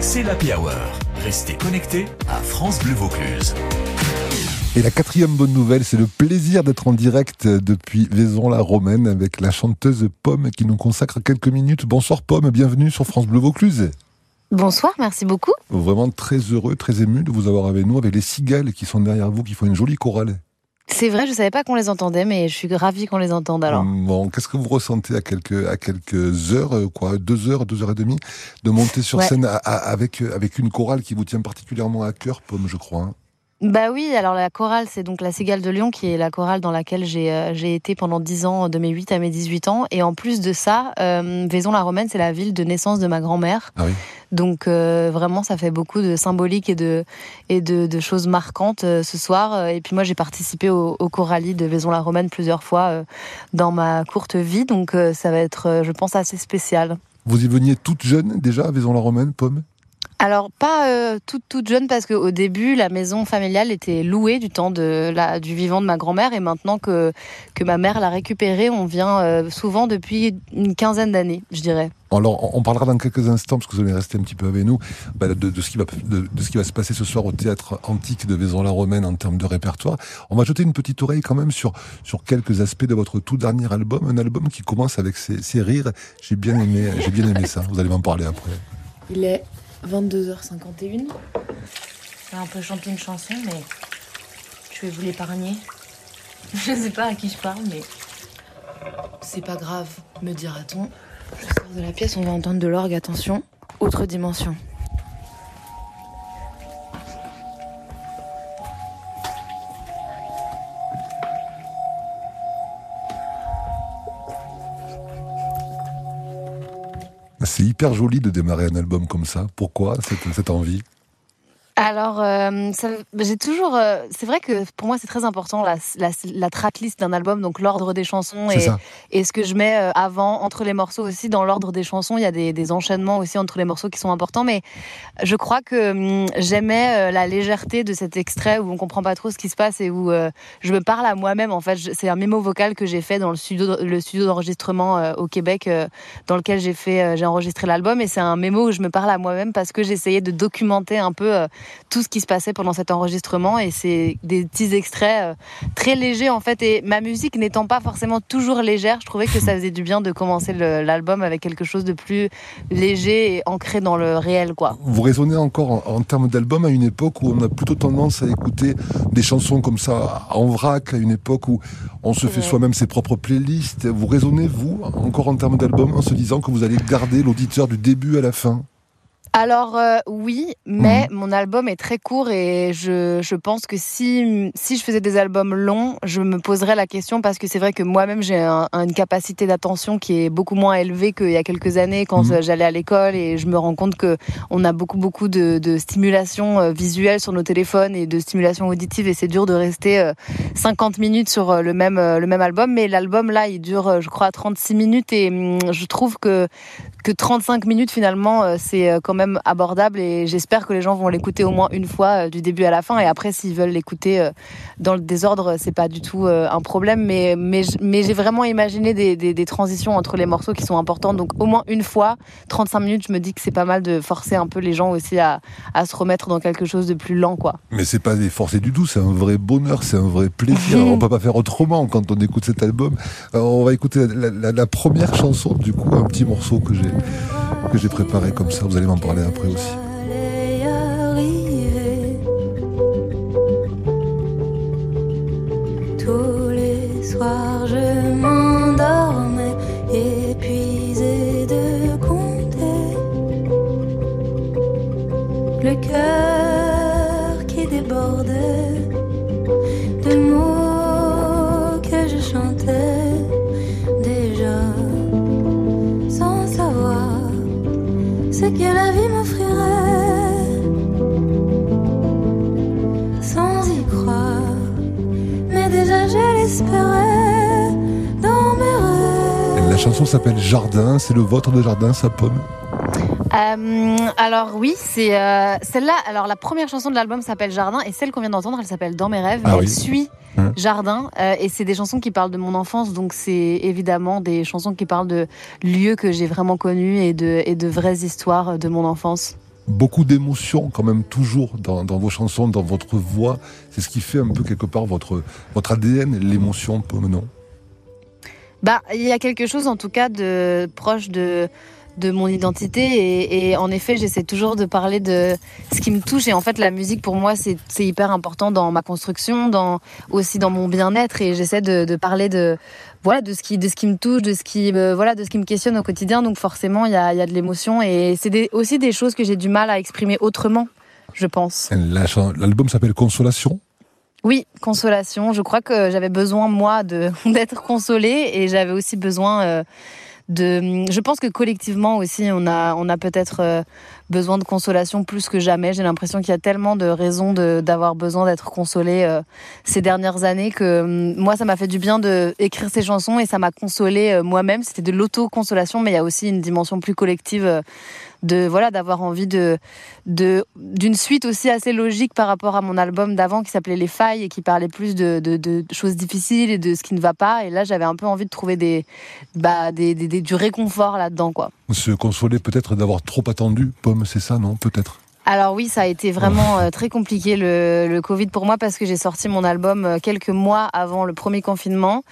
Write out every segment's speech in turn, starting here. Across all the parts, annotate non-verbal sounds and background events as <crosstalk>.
c'est l'Happy Hour. Restez connectés à France Bleu Vaucluse. Et la quatrième bonne nouvelle, c'est le plaisir d'être en direct depuis Vaison-la-Romaine avec la chanteuse Pomme qui nous consacre quelques minutes. Bonsoir Pomme, bienvenue sur France Bleu Vaucluse. Bonsoir, merci beaucoup. Vraiment très heureux, très ému de vous avoir avec nous, avec les cigales qui sont derrière vous, qui font une jolie chorale. C'est vrai, je savais pas qu'on les entendait, mais je suis ravie qu'on les entende alors. Bon, qu'est-ce que vous ressentez à quelques à quelques heures, euh, quoi, deux heures, deux heures et demie, de monter sur scène avec avec une chorale qui vous tient particulièrement à cœur, Pomme, je crois. Bah oui, alors la chorale, c'est donc la Cigale de Lyon, qui est la chorale dans laquelle j'ai euh, j'ai été pendant 10 ans, de mes 8 à mes 18 ans. Et en plus de ça, euh, Vaison-la-Romaine, c'est la ville de naissance de ma grand-mère. Ah oui. Donc euh, vraiment, ça fait beaucoup de symbolique et de, et de, de choses marquantes euh, ce soir. Et puis moi, j'ai participé au, au Coralie de Vaison-la-Romaine plusieurs fois dans ma courte vie. Donc ça va être, je pense, assez spécial. Vous y veniez toute jeune déjà à Vaison-la-Romaine, Pomme? Alors pas euh, toute toute jeune parce qu'au début la maison familiale était louée du temps de la du vivant de ma grand-mère et maintenant que que ma mère l'a récupérée, on vient euh, souvent depuis une quinzaine d'années, je dirais. Alors, on parlera dans quelques instants, parce que vous allez rester un petit peu avec nous, bah, de, de, ce qui va, de, de, ce qui va se passer ce soir au théâtre antique de Vaison-la-Romaine en termes de répertoire. On va jeter une petite oreille quand même sur, sur quelques aspects de votre tout dernier album, un album qui commence avec ses, ses rires. J'ai bien aimé, j'ai bien aimé ça. Vous allez m'en parler après. Il est 22h51. On peut chanter une chanson, mais je vais vous l'épargner. <laughs> Je sais pas à qui je parle, mais c'est pas grave, me dira-t-on. Je sors de la pièce, on va entendre de l'orgue, attention. Autre dimension. Hyper joli de démarrer un album comme ça. Pourquoi cette, cette envie? Alors, euh, j'ai toujours. Euh, c'est vrai que pour moi, c'est très important la, la, la tracklist d'un album, donc l'ordre des chansons et, et, ce que je mets euh, avant, entre les morceaux aussi. Dans l'ordre des chansons, il y a des, des, enchaînements aussi entre les morceaux qui sont importants. Mais je crois que hum, j'aimais la légèreté de cet extrait où on comprend pas trop ce qui se passe et où je me parle à moi-même. En fait, c'est un mémo vocal que j'ai fait dans le studio, le studio d'enregistrement au Québec, dans lequel j'ai fait, j'ai enregistré l'album. Et c'est un mémo où je me parle à moi-même parce que j'essayais de documenter un peu tout ce qui se passait pendant cet enregistrement et c'est des petits extraits euh, très légers en fait et ma musique n'étant pas forcément toujours légère, je trouvais que ça faisait du bien de commencer l'album avec quelque chose de plus léger et ancré dans le réel quoi. Vous raisonnez encore en, termes d'album à une époque où on a plutôt tendance à écouter des chansons comme ça en vrac, à une époque où on se fait soi-même ses propres playlists. Vous raisonnez vous encore en termes d'album en se disant que vous allez garder l'auditeur du début à la fin? Alors euh, oui, mais mhm. mon album est très court et je, je pense que si, si je faisais des albums longs, je me poserais la question parce que c'est vrai que moi-même j'ai une capacité d'attention qui est beaucoup moins élevée qu'il y a quelques années quand mhm. j'allais à l'école et je me rends compte que on a beaucoup beaucoup de, de stimulation euh, visuelle sur nos téléphones et de stimulation auditive et c'est dur de rester 50 euh, minutes sur le même le même album. Mais l'album là, il dure je crois 36 minutes et hum, je trouve que que 35 minutes finalement c'est quand même abordable et j'espère que les gens vont l'écouter au moins une fois euh, du début à la fin. Et après s'ils veulent l'écouter euh, dans le désordre c'est pas du tout euh, un problème. Mais mais, mais j'ai vraiment imaginé des, des, des, transitions entre les morceaux qui sont importantes donc au moins une fois 35 minutes je me dis que c'est pas mal de forcer un peu les gens aussi à, à se remettre dans quelque chose de plus lent quoi. Mais c'est pas des forcer du tout c'est un vrai bonheur c'est un vrai plaisir. <laughs> On peut pas faire autrement quand on écoute cet album. On va écouter la, la, la première chanson du coup un petit morceau que j'ai que j'ai préparé comme ça. Vous allez m'en parler après aussi. Ce que la vie m'offrirait sans y croire. Mais déjà je l'espérais dans mes rêves. La chanson s'appelle Jardin, c'est le vôtre de Jardin, sa pomme euh, alors oui, c'est euh, celle-là. Alors la première chanson de l'album s'appelle Jardin et celle qu'on vient d'entendre, elle s'appelle Dans mes rêves. Ah elle suit hein. Jardin euh, et c'est des chansons qui parlent de mon enfance, donc c'est évidemment des chansons qui parlent de lieux que j'ai vraiment connus et de, et de vraies histoires de mon enfance. beaucoup d'émotions quand même toujours dans, dans, vos chansons, dans votre voix. C'est ce qui fait un peu quelque part votre, votre ADN, l'émotion, non? Bah, il y a quelque chose en tout cas de proche de de mon identité et, et en effet j'essaie toujours de parler de ce qui me touche et en fait la musique pour moi c'est hyper important dans ma construction dans aussi dans mon bien-être et j'essaie de, de, parler de voilà de ce qui de ce qui me touche de ce qui euh, voilà de ce qui me questionne au quotidien. Donc forcément il y a, y a de l'émotion et c'est aussi des choses que j'ai du mal à exprimer autrement je pense. L'album s'appelle Consolation? Oui, consolation. Je crois que j'avais besoin, moi, <laughs> d'être consolée et j'avais aussi besoin euh, de. Je pense que collectivement aussi, on a, on a peut-être euh, besoin de consolation plus que jamais. J'ai l'impression qu'il y a tellement de raisons d'avoir besoin d'être consolé euh, ces dernières années que hum, moi, ça m'a fait du bien de écrire ces chansons et ça m'a consolé moi-même. C'était de l'auto-consolation, mais il y a aussi une dimension plus collective de voilà d'avoir envie de de d'une suite aussi assez logique par rapport à mon album d'avant qui s'appelait Les Failles et qui parlait plus de, de, choses difficiles et de ce qui ne va pas. Et là, j'avais un peu envie de trouver des, bah, des, des du réconfort là-dedans, quoi. Se consoler peut-être d'avoir trop attendu, Pomme, c'est ça, non? Peut-être. Alors oui, ça a été vraiment euh, très compliqué le, le, Covid pour moi parce que j'ai sorti mon album euh, quelques mois avant le premier confinement.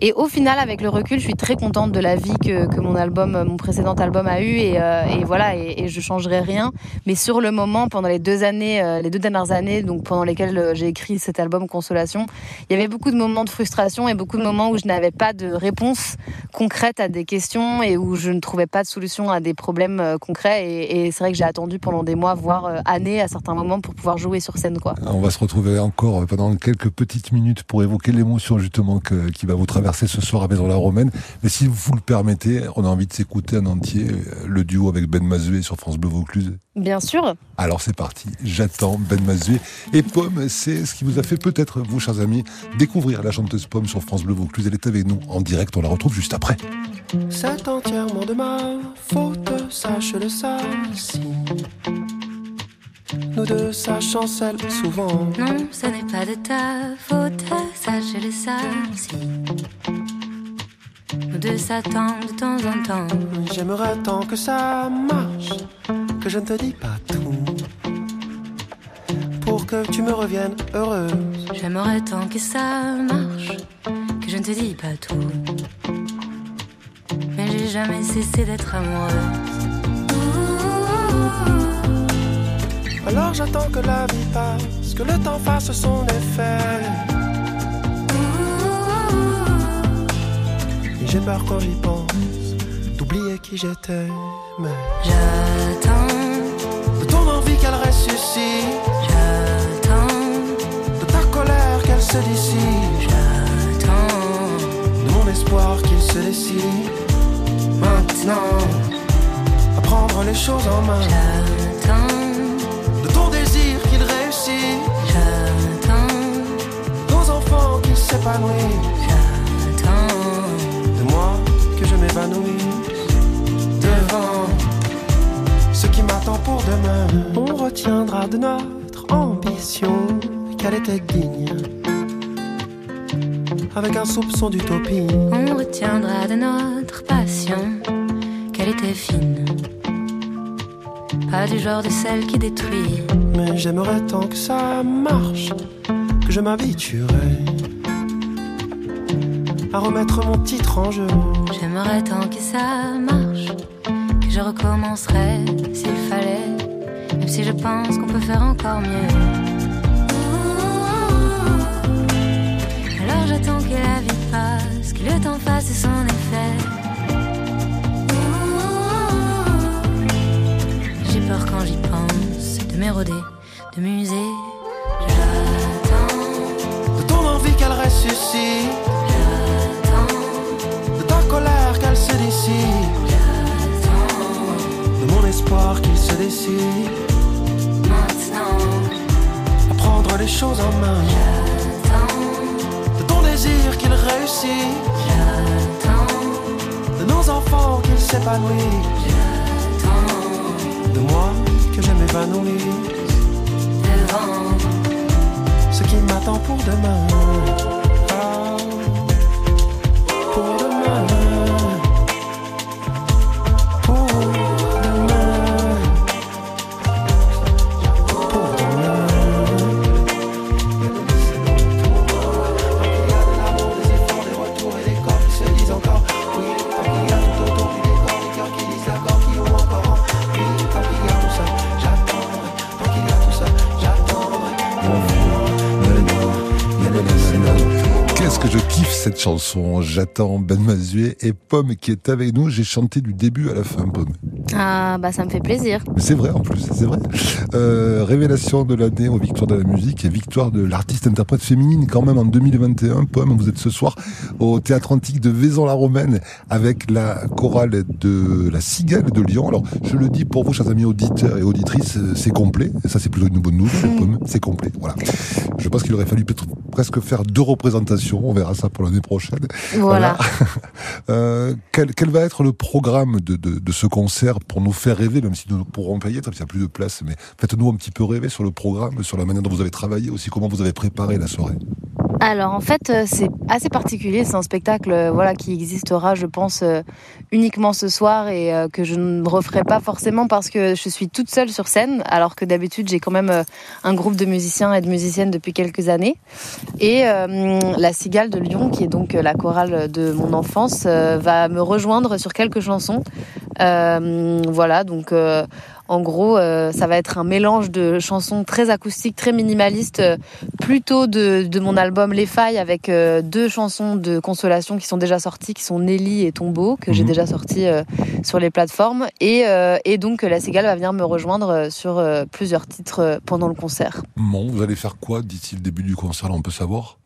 Et au final, avec le recul, je suis très contente de la vie que, que mon album, euh, mon précédent album a eu. Et, et voilà, et, et, je changerai rien. Mais sur le moment, pendant les deux années, les deux dernières années, donc pendant lesquelles j'ai écrit cet album Consolation, il y avait beaucoup de moments de frustration et beaucoup de moments où je n'avais pas de réponse concrète à des questions et où je ne trouvais pas de solution à des problèmes concrets. Et, et c'est vrai que j'ai attendu pendant des mois, voire euh, année à certains moments pour pouvoir jouer sur scène. Quoi. On va se retrouver encore pendant quelques petites minutes pour évoquer l'émotion justement que, qui va vous traverser ce soir à Maison la Romaine. Mais si vous le permettez, on a envie de s'écouter en entier euh, le duo avec Ben Mazué sur France Bleu Vaucluse. Bien sûr. Alors c'est parti, j'attends Ben Mazué. Et Pomme, c'est ce qui vous a fait peut-être, vous chers amis, découvrir la chanteuse Pomme sur France Bleu Vaucluse. Elle est avec nous en direct, on la retrouve juste après. C'est entièrement de ma faute, sache-le ça. Nous deux, ça chancelle souvent. Non, ce n'est pas de ta faute, sache-le ça aussi. Nous deux s'attendent de temps en temps. J'aimerais tant que ça marche, que je ne te dis pas tout. Pour que tu me reviennes heureuse. J'aimerais tant que ça marche, que je ne te dis pas tout. Mais j'ai jamais cessé d'être amoureuse. Alors j'attends que la vie passe, que le temps fasse son effet. Et j'ai peur quand j'y pense, d'oublier qui j'étais. Mais j'attends de ton envie qu'elle ressuscite. J'attends de ta colère qu'elle se dissipe. J'attends de mon espoir qu'il se décide. Maintenant, à prendre les choses en main. J'attends J'attends nos enfants qui s'épanouissent. J'attends de moi que je m'évanouisse devant ce qui m'attend pour demain. On retiendra de notre ambition qu'elle était digne. Avec un soupçon d'utopie. On retiendra de notre passion qu'elle était fine pas du genre de celle qui détruit. Mais j'aimerais tant que ça marche, que je m'habituerais à remettre mon titre en jeu. J'aimerais tant que ça marche, que je recommencerais s'il fallait, même si je pense qu'on peut faire encore mieux. Alors j'attends que la vie passe, que le temps fasse son effet. Peur quand j'y pense de m'éroder, de muser. J'attends de ton envie qu'elle ressuscite. J'attends de ta colère qu'elle se dissipe. J'attends de mon espoir qu'il se décide. Maintenant, à prendre les choses en main. J'attends de ton désir qu'il réussit. J'attends de nos enfants qu'ils s'épanouissent de moi que je m'évanouisse devant ce qui m'attend pour demain. Chanson. J'attends Ben Mazué et Pomme qui est avec nous. J'ai chanté du début à la fin, Pomme. Ah, bah ça me fait plaisir. c'est vrai en plus, c'est vrai. Euh, révélation de l'année aux victoires de la musique et victoire de l'artiste-interprète féminine quand même en 2021. Pomme, vous êtes ce soir au Théâtre Antique de Vaison-la-Romaine avec la chorale de la Cigale de Lyon. Alors, je le dis pour vous, chers amis auditeurs et auditrices, c'est complet. Et ça, c'est plutôt une bonne nouvelle, Pomme. C'est complet. Voilà. Je pense qu'il aurait fallu presque faire deux représentations. On verra ça pour l'année prochaine. Voilà. <laughs> euh, quel, quel, va être le programme de, de, de, ce concert pour nous faire rêver, même si nous pourrons payer, il n'y a plus de place, mais faites-nous un petit peu rêver sur le programme, sur la manière dont vous avez travaillé, aussi comment vous avez préparé la soirée. Alors en fait, euh, c'est assez particulier. C'est un spectacle, euh, voilà, qui existera, je pense, euh, uniquement ce soir et que je ne referai pas forcément parce que je suis toute seule sur scène, alors que d'habitude j'ai quand même un groupe de musiciens et de musiciennes depuis quelques années. Et la Cigale de Lyon, qui est donc la chorale de mon enfance, va me rejoindre sur quelques chansons. Voilà, donc en gros, euh, ça va être un mélange de chansons très acoustiques, très minimalistes, euh, plutôt de, mon album Les Failles, avec euh, deux chansons de consolation qui sont déjà sorties, qui sont Nelly et Tombeau, que j'ai mhm. déjà sorties sur les plateformes. Et, et donc, la Cigale va venir me rejoindre sur plusieurs titres pendant le concert. Bon, vous allez faire quoi d'ici le début du concert, on peut savoir?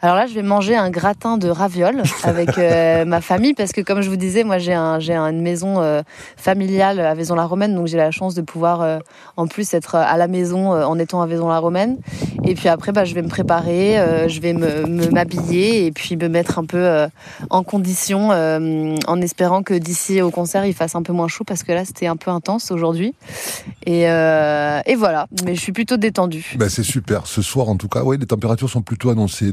Alors là, je vais manger un gratin de ravioles avec euh, <laughs> ma famille parce que, comme je vous disais, moi j'ai un, j'ai une maison euh, familiale à Vaison-la-Romaine, donc j'ai la chance de pouvoir euh, en plus être à la maison en étant à Vaison-la-Romaine. Et puis après, bah, je vais me préparer, je vais me, m'habiller et puis me mettre un peu en condition en espérant que d'ici au concert il fasse un peu moins chaud parce que là c'était un peu intense aujourd'hui. Et, et voilà, mais je suis plutôt détendue. Bah, c'est super. Ce soir, en tout cas, oui, les températures sont plutôt annoncées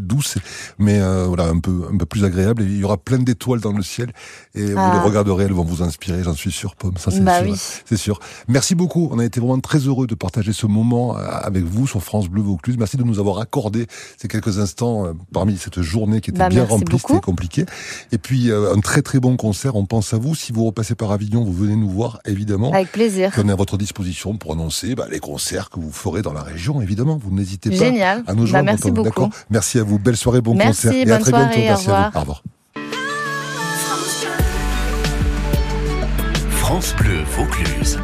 mais euh, voilà un peu un peu plus agréable. Et il y aura plein d'étoiles dans le ciel et vous les ah. regarderez, elles vont vous inspirer, j'en suis sûr, Pomme. Ça c'est bah sûr, c'est sûr. Merci beaucoup. On a été vraiment très heureux de partager ce moment euh, avec vous sur France Bleu Vaucluse. Merci de nous avoir accordé ces quelques instants euh, parmi cette journée qui était bah, bien remplie, c'était compliqué. Et puis un très très bon concert. On pense à vous. Si vous repassez par Avignon, vous venez nous voir évidemment. Avec plaisir. On est à votre disposition pour annoncer bah, les concerts que vous ferez dans la région. Évidemment, vous n'hésitez pas Génial. à nous joindre. merci beaucoup. Merci à vous. Belle soirée, bon Merci, concert. Et à très bientôt. Merci à vous. Au revoir. France Bleu Vaucluse.